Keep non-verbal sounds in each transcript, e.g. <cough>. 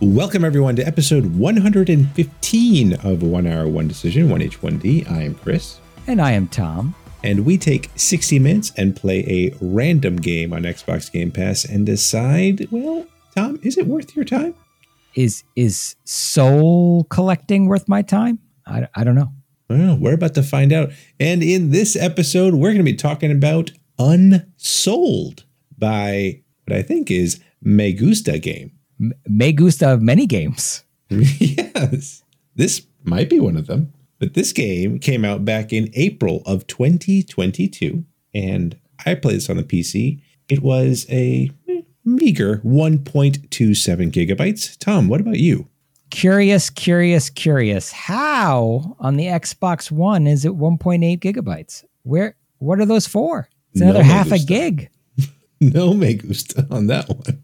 Welcome, everyone, to episode 115 of One Hour, One Decision, 1H1D. I am Chris. And I am Tom. And we take 60 minutes and play a random game on Xbox Game Pass and decide, well, Tom, is it worth your time? Is is soul collecting worth my time? I, I don't know. Well, we're about to find out. And in this episode, we're going to be talking about Unsouled by what I think is Megusta game. Me gusta of many games. <laughs> yes, this might be one of them. But this game came out back in April of 2022, and I played this on the PC. It was a meager 1.27 gigabytes. Tom, what about you? Curious, curious, curious. How on the Xbox One is it 1.8 gigabytes? Where? What are those for? It's another no half a gig. <laughs> no me gusta on that one.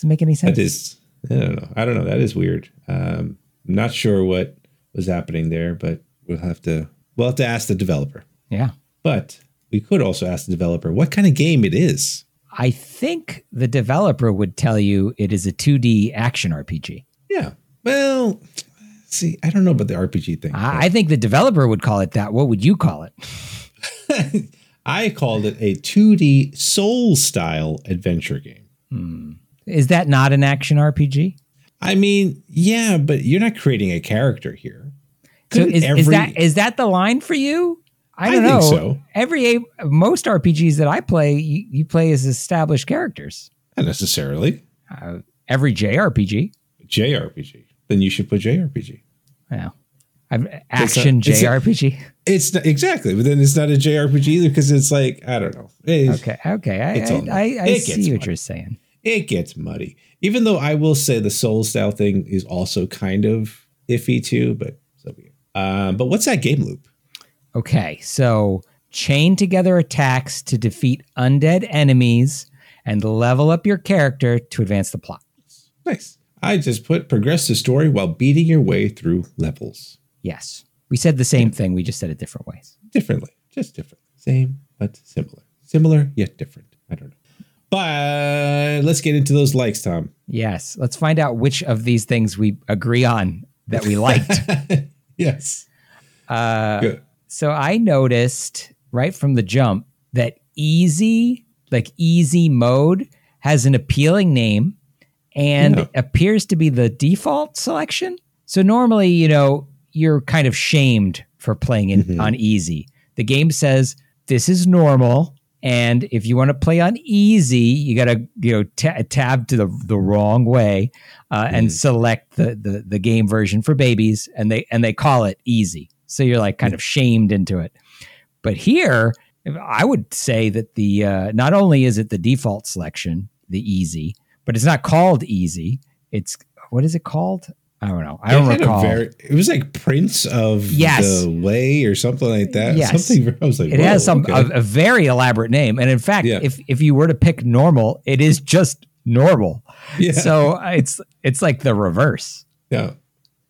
Doesn't make any sense. That is, I don't know. I don't know. That is weird. Um, I'm not sure what was happening there, but we'll have to we'll have to ask the developer. Yeah. But we could also ask the developer what kind of game it is. I think the developer would tell you it is a 2D action RPG. Yeah. Well, see, I don't know about the RPG thing. I, I think the developer would call it that. What would you call it? <laughs> I called it a 2D soul style adventure game. Hmm. Is that not an action RPG? I mean, yeah, but you're not creating a character here. So is, every, is, that is that the line for you? I don't I know. So. Every most RPGs that I play, you, you play as established characters. Not necessarily. Uh, every JRPG. JRPG. Then you should put JRPG. Yeah. I'm action it's JRPG. It's, not, exactly, but then it's not a JRPG either because it's like I don't know. It's, okay, okay, I I, I, I see what you're saying. It gets muddy, even though I will say the soul style thing is also kind of iffy too. But so be it. Um, but what's that game loop? Okay, so chain together attacks to defeat undead enemies and level up your character to advance the plot. Nice. I just put progress the story while beating your way through levels. Yes. We said the same thing, we just said it different ways. Differently, just different. Same, but similar. Similar, yet different. I don't know. But let's get into those likes, Tom. Yes. Let's find out which of these things we agree on that we liked. <laughs> yes. Uh, Good. So I noticed right from the jump that easy, like easy mode, has an appealing name and yeah. appears to be the default selection. So normally, you know, you're kind of shamed for playing in, mm-hmm. on easy. The game says this is normal, and if you want to play on easy, you got to you know t- tab to the the wrong way uh, mm. and select the, the the game version for babies, and they and they call it easy. So you're like kind of shamed into it. But here, I would say that the uh, not only is it the default selection, the easy, but it's not called easy. It's what is it called? I don't know. I don't recall. Very, it was like Prince of yes. the Way or something like that. Yes. Something. I was like, it has some okay. a, a, very elaborate name, and in fact, yeah. if if you were to pick normal, it is just normal. Yeah. So uh, it's it's like the reverse. Yeah,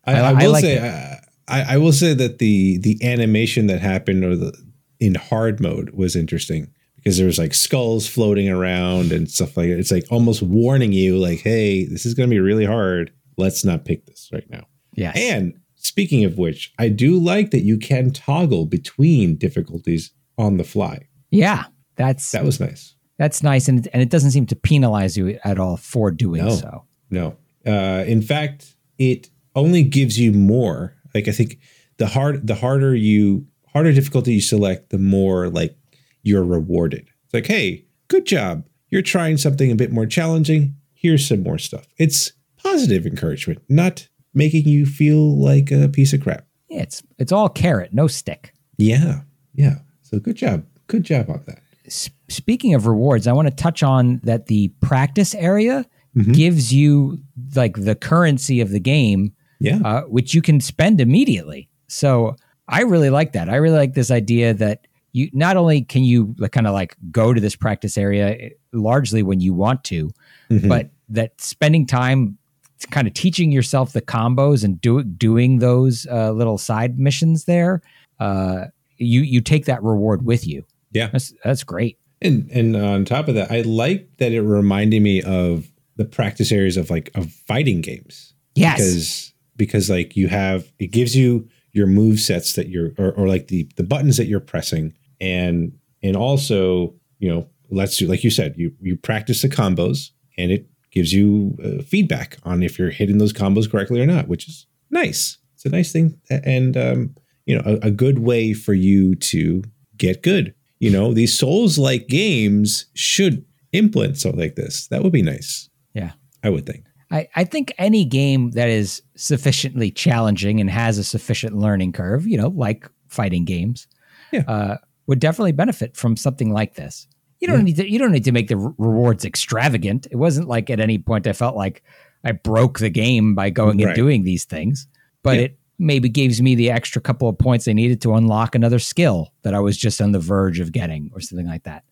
I, I, I will I like say uh, I, I will say that the the animation that happened or the in hard mode was interesting because there was like skulls floating around and stuff like that. It's like almost warning you, like, hey, this is going to be really hard let's not pick this right now. Yeah. And speaking of which, I do like that you can toggle between difficulties on the fly. Yeah. That's that was nice. That's nice. And, and it doesn't seem to penalize you at all for doing no, so. No. Uh, in fact, it only gives you more. Like I think the hard the harder you harder difficulty you select, the more like you're rewarded. It's like, hey, good job. You're trying something a bit more challenging. Here's some more stuff. It's positive encouragement, not making you feel like a piece of crap. Yeah, it's it's all carrot, no stick. Yeah, yeah. So good job, good job on that. S- speaking of rewards, I want to touch on that the practice area mm-hmm. gives you like the currency of the game, yeah, uh, which you can spend immediately. So I really like that. I really like this idea that you not only can you like, kind of like go to this practice area eh, largely when you want to, mm-hmm. but that spending time kind of teaching yourself the combos and do, doing those uh, little side missions there, uh, you you take that reward with you. Yeah, that's that's great. And and on top of that, I like that it reminded me of the practice areas of like of fighting games. Yes. Because because like you have it gives you your move sets that you're or, or like the the buttons that you're pressing and and also you know lets you like you said you you practice the combos and it gives you uh, feedback on if you're hitting those combos correctly or not which is nice. It's a nice thing and um you know a, a good way for you to get good. You know these souls like games should implement something like this. That would be nice. Yeah. I would think. I, I think any game that is sufficiently challenging and has a sufficient learning curve, you know, like fighting games, yeah. uh, would definitely benefit from something like this. You don't yeah. need to. You don't need to make the rewards extravagant. It wasn't like at any point I felt like I broke the game by going right. and doing these things, but yeah. it maybe gives me the extra couple of points I needed to unlock another skill that I was just on the verge of getting, or something like that.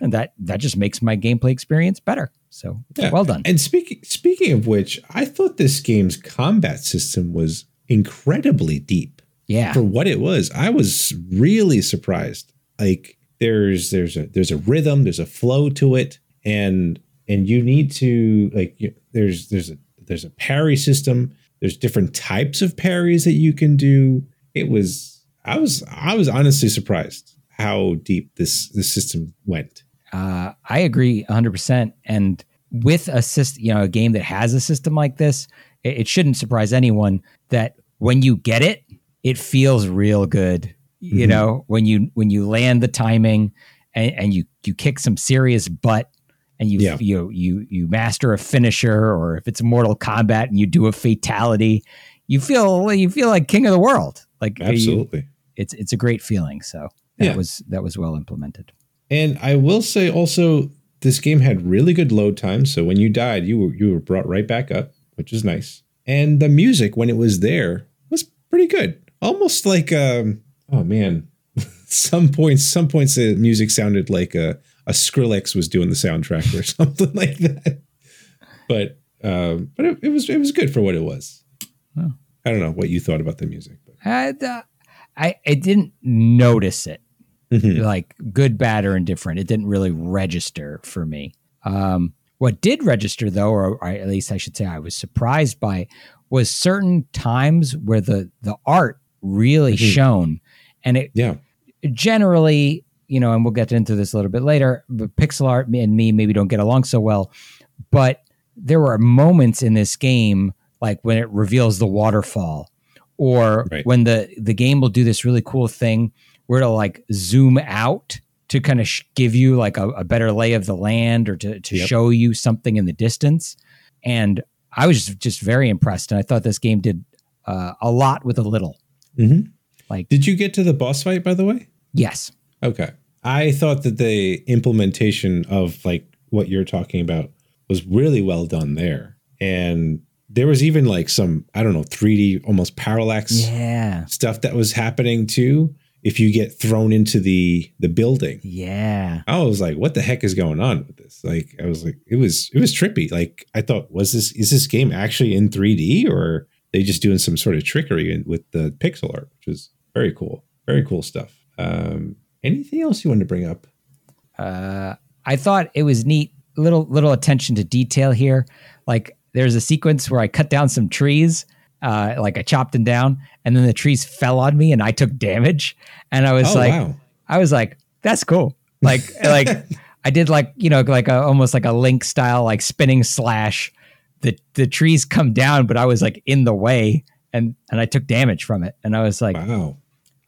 And that that just makes my gameplay experience better. So yeah. well done. And speaking speaking of which, I thought this game's combat system was incredibly deep. Yeah. For what it was, I was really surprised. Like there's there's a there's a rhythm, there's a flow to it, and and you need to like you, there's there's a there's a parry system. There's different types of parries that you can do. It was I was I was honestly surprised how deep this this system went. Uh, I agree 100%. And with a system, you know, a game that has a system like this, it, it, shouldn't surprise anyone that when you get it, it feels real good. Mm-hmm. You know, when you when you land the timing and, and you you kick some serious butt and you yeah. you you you master a finisher or if it's Mortal Kombat and you do a fatality, you feel you feel like king of the world. Like absolutely, you, it's it's a great feeling. So that yeah. was that was well implemented. And I will say also, this game had really good load times. So when you died, you were you were brought right back up, which is nice. And the music when it was there was pretty good. Almost like um, oh man, <laughs> some points some points the music sounded like a a Skrillex was doing the soundtrack or <laughs> something like that. But um, but it, it, was it was good for what it was. Oh. I don't know what you thought about the music. But. I, uh, I I didn't notice it mm-hmm. like good, bad, or indifferent. It didn't really register for me. Um, what did register, though, or, or at least I should say, I was surprised by, was certain times where the the art really mm-hmm. shone, and it yeah generally you know, and we'll get into this a little bit later. But pixel art and me maybe don't get along so well, but there were moments in this game like when it reveals the waterfall or right. when the the game will do this really cool thing where it'll like zoom out to kind of sh- give you like a, a, better lay of the land or to, to yep. show you something in the distance. And I was just, just very impressed. And I thought this game did uh, a lot with a little. Mm-hmm. Like, did you get to the boss fight, by the way? Yes. Okay. I thought that the implementation of like what you're talking about was really well done there. And there was even like some, I don't know, 3D almost parallax yeah. stuff that was happening too if you get thrown into the the building. Yeah. I was like, what the heck is going on with this? Like I was like, it was it was trippy. Like I thought, was this is this game actually in 3D or they just doing some sort of trickery with the pixel art, which was very cool. Very cool stuff. Um, anything else you wanted to bring up? Uh, I thought it was neat. Little little attention to detail here. Like there's a sequence where I cut down some trees uh, like I chopped them down, and then the trees fell on me, and I took damage. And I was oh, like, wow. I was like, that's cool. Like, <laughs> like I did like you know like a, almost like a link style like spinning slash. The the trees come down, but I was like in the way, and and I took damage from it. And I was like, wow.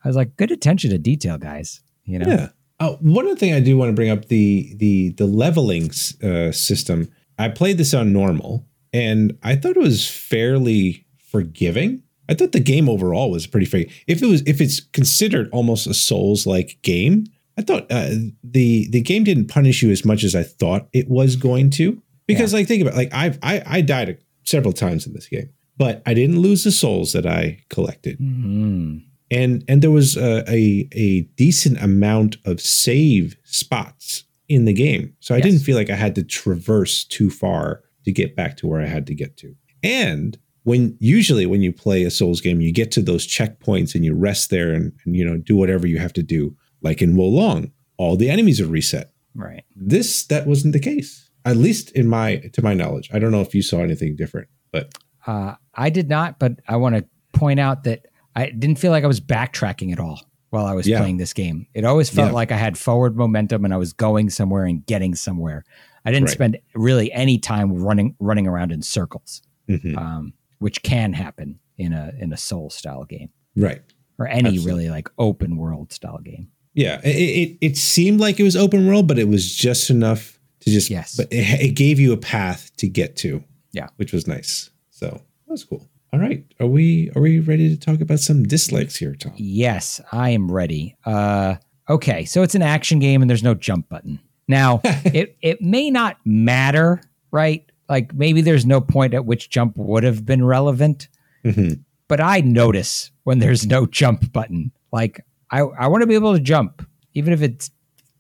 I was like, good attention to detail, guys. You know. Yeah. Oh, one other thing I do want to bring up the the the leveling uh, system. I played this on normal, and I thought it was fairly forgiving. I thought the game overall was pretty fair. If it was, if it's considered almost a Souls like game, I thought uh, the the game didn't punish you as much as I thought it was going to. Because yeah. like think about it, like I've I I died several times in this game, but I didn't lose the souls that I collected. Mm-hmm. And and there was a, a, a decent amount of save spots in the game, so I yes. didn't feel like I had to traverse too far to get back to where I had to get to. And when usually when you play a souls game you get to those checkpoints and you rest there and, and you know do whatever you have to do like in Wo Long all the enemies are reset right this that wasn't the case at least in my to my knowledge i don't know if you saw anything different but Uh, I did not, but I want to point out that I didn't feel like I was backtracking at all while I was yeah. playing this game. It always felt yeah. like I had forward momentum and I was going somewhere and getting somewhere. I didn't right. spend really any time running running around in circles, mm-hmm. um, which can happen in a in a soul style game, right? Or any Absolutely. really like open world style game. Yeah, it, it, it seemed like it was open world, but it was just enough to just yes. But it, it gave you a path to get to. Yeah, which was nice. So that was cool. All right, are we are we ready to talk about some dislikes here, Tom? Yes, I am ready. Uh, okay, so it's an action game and there's no jump button. Now, <laughs> it it may not matter, right? Like maybe there's no point at which jump would have been relevant. Mm-hmm. But I notice when there's no jump button. Like I I want to be able to jump, even if it's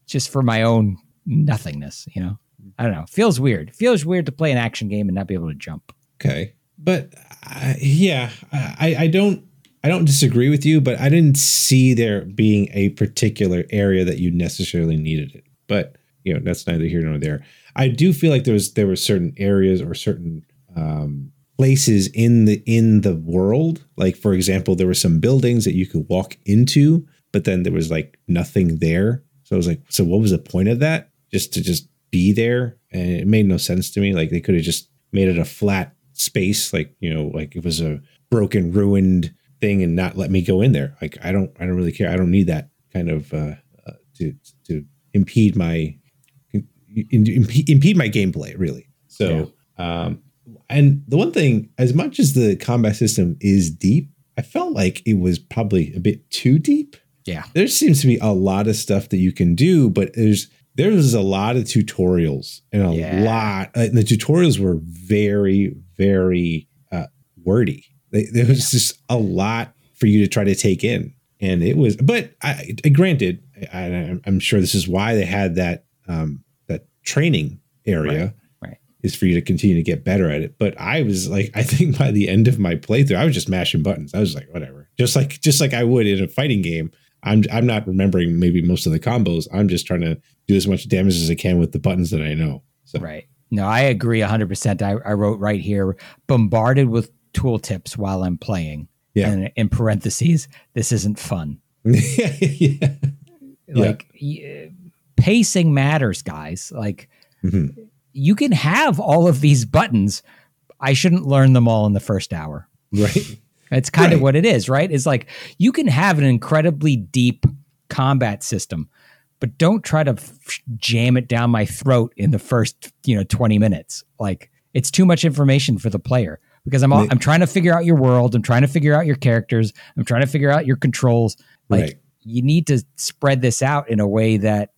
just for my own nothingness. You know, I don't know. Feels weird. Feels weird to play an action game and not be able to jump. Okay, but uh, yeah, I I don't I don't disagree with you, but I didn't see there being a particular area that you necessarily needed it. But you know that's neither here nor there. I do feel like there was there were certain areas or certain um, places in the in the world. Like for example, there were some buildings that you could walk into, but then there was like nothing there. So I was like, so what was the point of that? Just to just be there, and it made no sense to me. Like they could have just made it a flat space, like you know, like it was a broken, ruined thing, and not let me go in there. Like I don't, I don't really care. I don't need that kind of uh, uh to to impede my impede, impede my gameplay really. So, yeah. um, and the one thing, as much as the combat system is deep, I felt like it was probably a bit too deep. Yeah, there seems to be a lot of stuff that you can do, but there's there's a lot of tutorials and a yeah. lot. Uh, the tutorials were very very uh, wordy. There was just a lot for you to try to take in, and it was. But I, granted, I, am sure this is why they had that um, training area right, right. is for you to continue to get better at it. But I was like, I think by the end of my playthrough, I was just mashing buttons. I was like, whatever, just like just like I would in a fighting game. I'm I'm not remembering maybe most of the combos. I'm just trying to do as much damage as I can with the buttons that I know. So. Right. No, I agree 100%. I, I wrote right here bombarded with tooltips while I'm playing. Yeah. And in parentheses, this isn't fun. <laughs> yeah. Like, yeah pacing matters, guys. Like mm-hmm. you can have all of these buttons. I shouldn't learn them all in the first hour. Right. It's kind right. of what it is, right? It's like you can have an incredibly deep combat system, but don't try to f- jam it down my throat in the first, you know, 20 minutes. Like it's too much information for the player because I'm all, I'm trying to figure out your world, I'm trying to figure out your characters, I'm trying to figure out your controls. Like right. you need to spread this out in a way that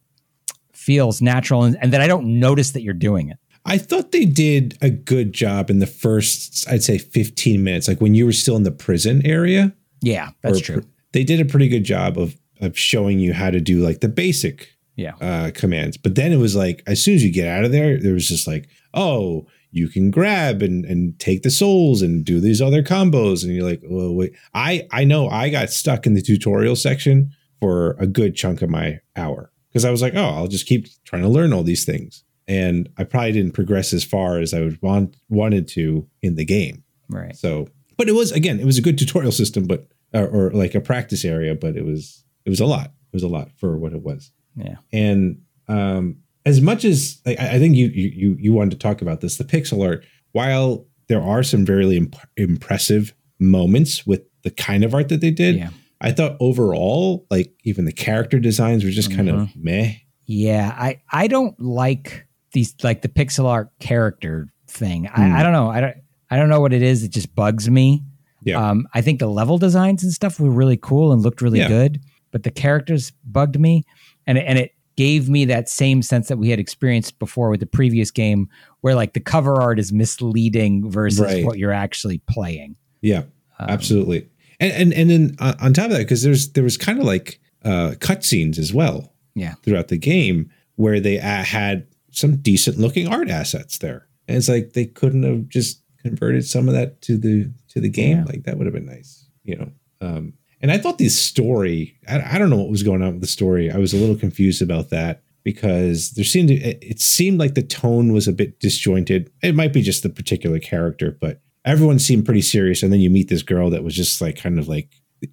feels natural and, and that I don't notice that you're doing it. I thought they did a good job in the first, I'd say 15 minutes, like when you were still in the prison area. Yeah, that's true. They did a pretty good job of of showing you how to do like the basic yeah uh, commands. But then it was like as soon as you get out of there, there was just like, oh, you can grab and and take the souls and do these other combos, and you're like, oh wait, I I know I got stuck in the tutorial section for a good chunk of my hour because I was like, oh, I'll just keep trying to learn all these things. And I probably didn't progress as far as I would want wanted to in the game. Right. So, but it was again, it was a good tutorial system, but or, or like a practice area, but it was it was a lot. It was a lot for what it was. Yeah. And um, as much as like, I think you you you wanted to talk about this, the pixel art, while there are some very imp- impressive moments with the kind of art that they did. Yeah I thought overall, like even the character designs were just mm-hmm. kind of mm-hmm. meh. Yeah, I I don't like these like the pixel art character thing. Mm. I, I hmm. don't know. I don't I don't know what it is. It just bugs me. Yeah. Um, I think the level designs and stuff were really cool and looked really yeah. good, but the characters bugged me, and and it gave me that same sense that we had experienced before with the previous game, where like the cover art is misleading versus right. what you're actually playing. Yeah, um, absolutely and and, and then uh, on top of that, because there's there was kind of like uh, cutscenes as well. Yeah, throughout the game where they uh, had some decent looking art assets there, and it's like they couldn't have just converted some of that to the to the game. Yeah. Like that would have been nice, you know. Um, and I thought the story, I, I don't know what was going on with the story. I was a little confused about that because there seemed to, it, it seemed like the tone was a bit disjointed. It might be just the particular character, but everyone seemed pretty serious, and then you meet this girl that was just like kind of like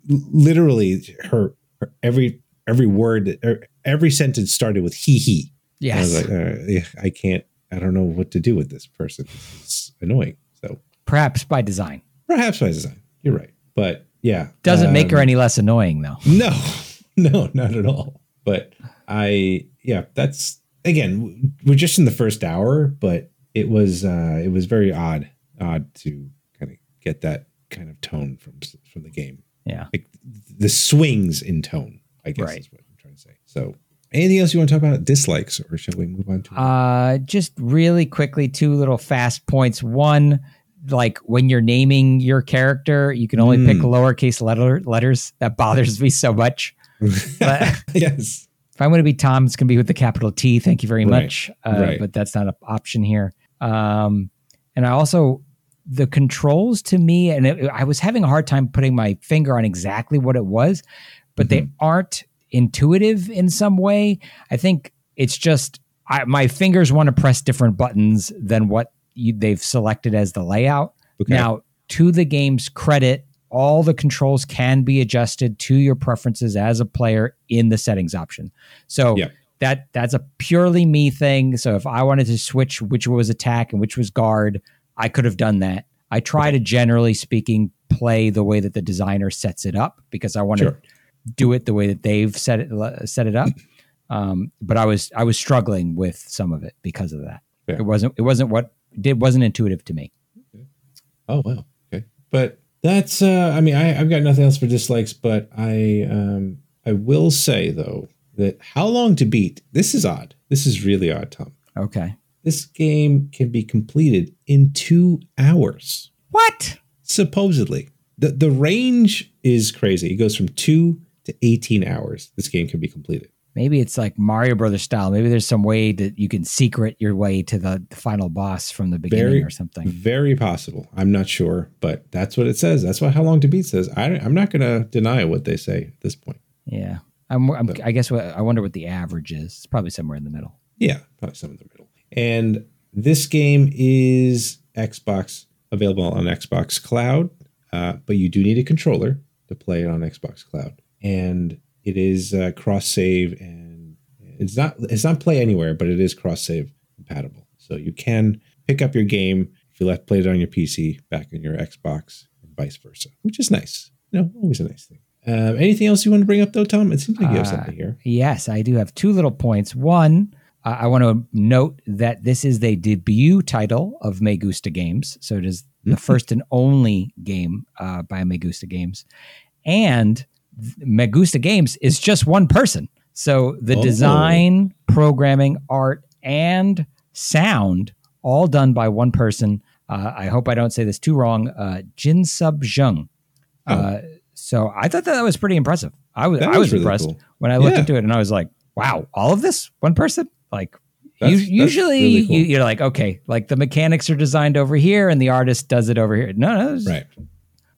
literally her, her every every word er, every sentence started with he he. Yes. I was like, uh, yeah, I can't. I don't know what to do with this person. It's annoying. So perhaps by design. Perhaps by design. You're right. But yeah, doesn't um, make her um, any less annoying though. <laughs> No, no, not at all. But I, yeah, that's again, we're just in the first hour, but it was uh it was very odd, odd to kind of get that kind of tone from from the game. Yeah, like the swings in tone. I guess right. is what I'm trying to say. So Anything else you want to talk about? Dislikes, or shall we move on to? Uh, just really quickly, two little fast points. One, like when you're naming your character, you can only mm. pick lowercase letter letters. That bothers me so much. <laughs> But yes. If I'm going to be Tom, it's going to be with the capital T. Thank you very right. much. Uh, right. But that's not an option here. Um, and I also the controls to me, and it, I was having a hard time putting my finger on exactly what it was, but mm-hmm. they aren't intuitive in some way. I think it's just I, my fingers want to press different buttons than what you, they've selected as the layout. Okay. Now, to the game's credit, all the controls can be adjusted to your preferences as a player in the settings option. So yeah. that that's a purely me thing. So if I wanted to switch which was attack and which was guard, I could have done that. I try okay. to generally speaking play the way that the designer sets it up because I want sure. to do it the way that they've set it set it up. Um, but I was I was struggling with some of it because of that. Yeah. It wasn't it wasn't what did wasn't intuitive to me. Oh wow. Okay. But that's uh I mean I, have got nothing else for dislikes, but I um I will say though that how long to beat, this is odd. This is really odd, Tom. Okay. This game can be completed in two hours. What? Supposedly. The the range is crazy. It goes from two to 18 hours, this game can be completed. Maybe it's like Mario Brothers style. Maybe there's some way that you can secret your way to the, the final boss from the beginning very, or something. Very possible. I'm not sure, but that's what it says. That's what How Long to Beat says. I, am not going to deny what they say at this point. Yeah. I'm, I'm I guess what, I wonder what the average is. It's probably somewhere in the middle. Yeah, probably somewhere in the middle. And this game is Xbox available on Xbox Cloud, uh, but you do need a controller to play it on Xbox Cloud and it is uh, cross save and it's not it's not play anywhere, but it is cross save compatible. So you can pick up your game if you left played it on your PC back in your Xbox and vice versa, which is nice. You know, always a nice thing. Uh, anything else you want to bring up though, Tom? It seems like you have uh, something here. Yes, I do have two little points. One, uh, I want to note that this is the debut title of Megusta Games, so it is the mm-hmm. first and only game uh, by Megusta Games, and Megusta Games is just one person. So the oh. design, programming, art, and sound all done by one person. Uh, I hope I don't say this too wrong. Uh, Jin Sub Jung. Oh. Uh, so I thought that, was pretty impressive. I was that I was really impressed cool. when I looked yeah. into it, and I was like, "Wow, all of this one person!" Like that's, usually really cool. you, are like, okay, like the mechanics are designed over here, and the artist does it over here. No, no, right,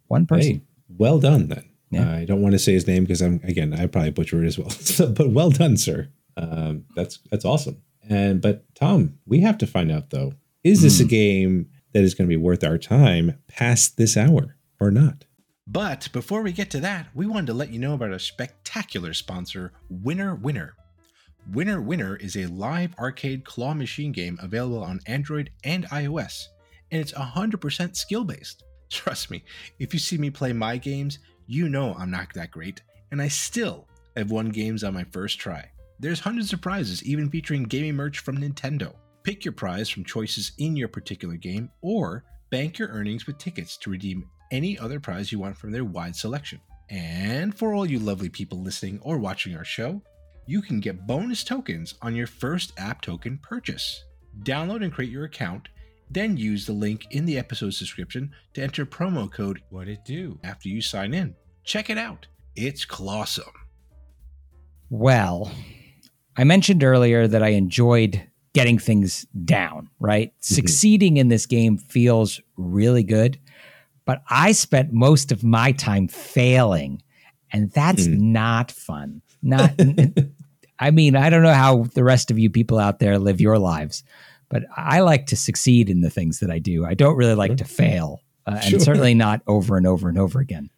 one person. Hey, well done then. Yeah. I don't want to say his name because I'm again I probably butcher it as well. <laughs> so, but well done, sir. Um, that's that's awesome. And but Tom, we have to find out though: is this mm. a hmm. game that is going to be worth our time past this hour or not? But before we get to that, we wanted to let you know about our spectacular sponsor, Winner Winner. Winner Winner is a live arcade claw machine game available on Android and iOS, and it's 100% skill based. Trust me, if you see me play my games, you know I'm not that great, and I still have won games on my first try. There's hundreds of prizes, even featuring gaming merch from Nintendo. Pick your prize from choices in your particular game, or bank your earnings with tickets to redeem any other prize you want from their wide selection. And for all you lovely people listening or watching our show, you can get bonus tokens on your first app token purchase. Download and create your account, then use the link in the episode's description to enter promo code What It Do after you sign in. Check it out. It's clawsome. Well, I mentioned earlier that I enjoyed getting things down, right? Mm-hmm. Succeeding in this game feels really good, but I spent most of my time failing, and that's mm. not fun. Not <laughs> I mean, I don't know how the rest of you people out there live your lives, but I like to succeed in the things that I do. I don't really like to fail uh, sure. and certainly not over and over and over again.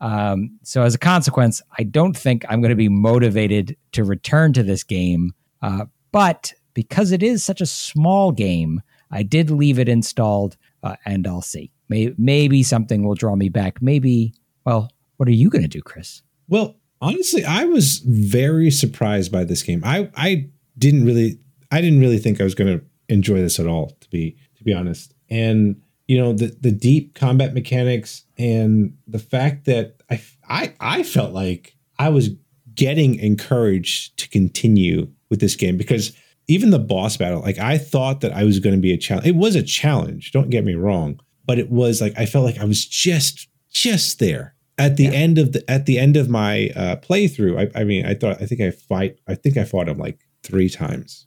Um, so as a consequence, I don't think I'm going to be motivated to return to this game. Uh, but because it is such a small game, I did leave it installed, uh, and I'll see. Maybe, maybe something will draw me back. Maybe. Well, what are you going to do, Chris? Well, honestly, I was very surprised by this game. I I didn't really I didn't really think I was going to enjoy this at all. To be to be honest, and you know the the deep combat mechanics and the fact that I I I felt like I was getting encouraged to continue with this game because even the boss battle, like I thought that I was going to be a challenge. It was a challenge. Don't get me wrong, but it was like I felt like I was just just there at the yeah. end of the at the end of my uh, playthrough. I, I mean, I thought I think I fight. I think I fought him like three times,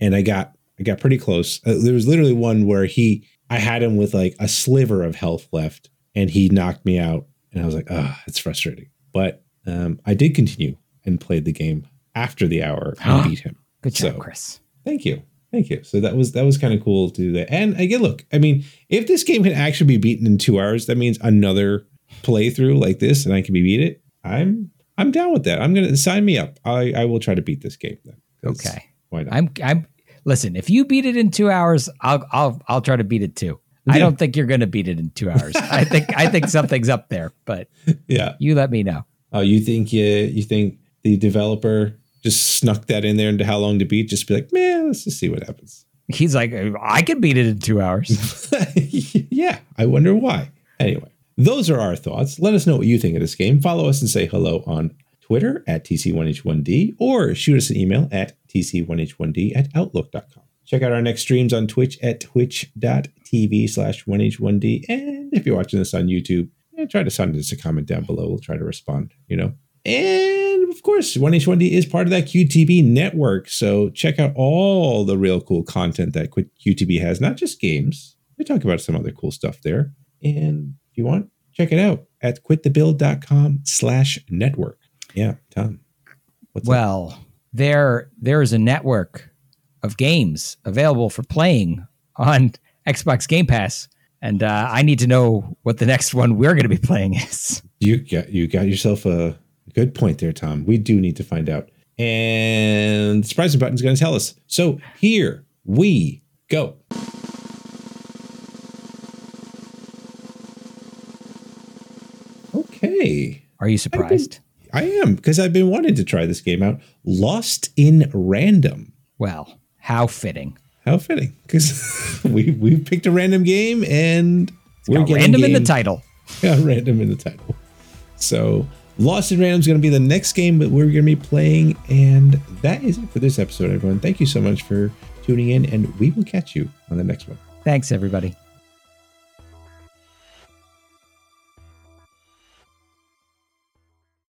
and I got I got pretty close. Uh, there was literally one where he I had him with like a sliver of health left, and he knocked me out, and I was like, ah, oh, it's frustrating. But um, I did continue and played the game after the hour and beat him. Good job, so, Chris. Thank you. Thank you. So that was that was kind of cool to do that. And again, look, I mean, if this game can actually be beaten in two hours, that means another playthrough like this, and I can be beat it. I'm I'm down with that. I'm gonna sign me up. I I will try to beat this game then. Okay. Why not? I'm I'm listen. If you beat it in two hours, I'll I'll I'll try to beat it too. Yeah. I don't think you're gonna beat it in two hours. I think I think something's up there, but <laughs> yeah, you let me know. Oh, you think you you think the developer just snuck that in there into how long to beat? Just be like, man, let's just see what happens. He's like, I could beat it in two hours. <laughs> yeah, I wonder why. Anyway, those are our thoughts. Let us know what you think of this game. Follow us and say hello on Twitter at TC1H1D or shoot us an email at TC1H1D at Outlook.com. Check out our next streams on Twitch at twitch.tv slash 1H1D. And if you're watching this on YouTube, try to send us a comment down below. We'll try to respond, you know. And of course, 1H1D is part of that QTB network. So check out all the real cool content that QTB has, not just games. We talk about some other cool stuff there. And if you want, check it out at quitthebuild.com slash network. Yeah, Tom. What's well, up? there there is a network of games available for playing on <laughs> Xbox Game Pass, and uh, I need to know what the next one we're going to be playing <laughs> is. You got you got yourself a good point there, Tom. We do need to find out, and the Surprise Me button is going to tell us. So here we go. Okay. Are you surprised? I am because I've been wanting to try this game out. Lost in Random. Well, how fitting. How fitting because <laughs> we we picked a random game and it's we're getting random game. in the title. <laughs> Yeah, random in the title. So Lost in Random is going to be the next game that we're going to be playing, and that is it for this episode, everyone. Thank you so much for tuning in, and we will catch you on the next one. Thanks, everybody.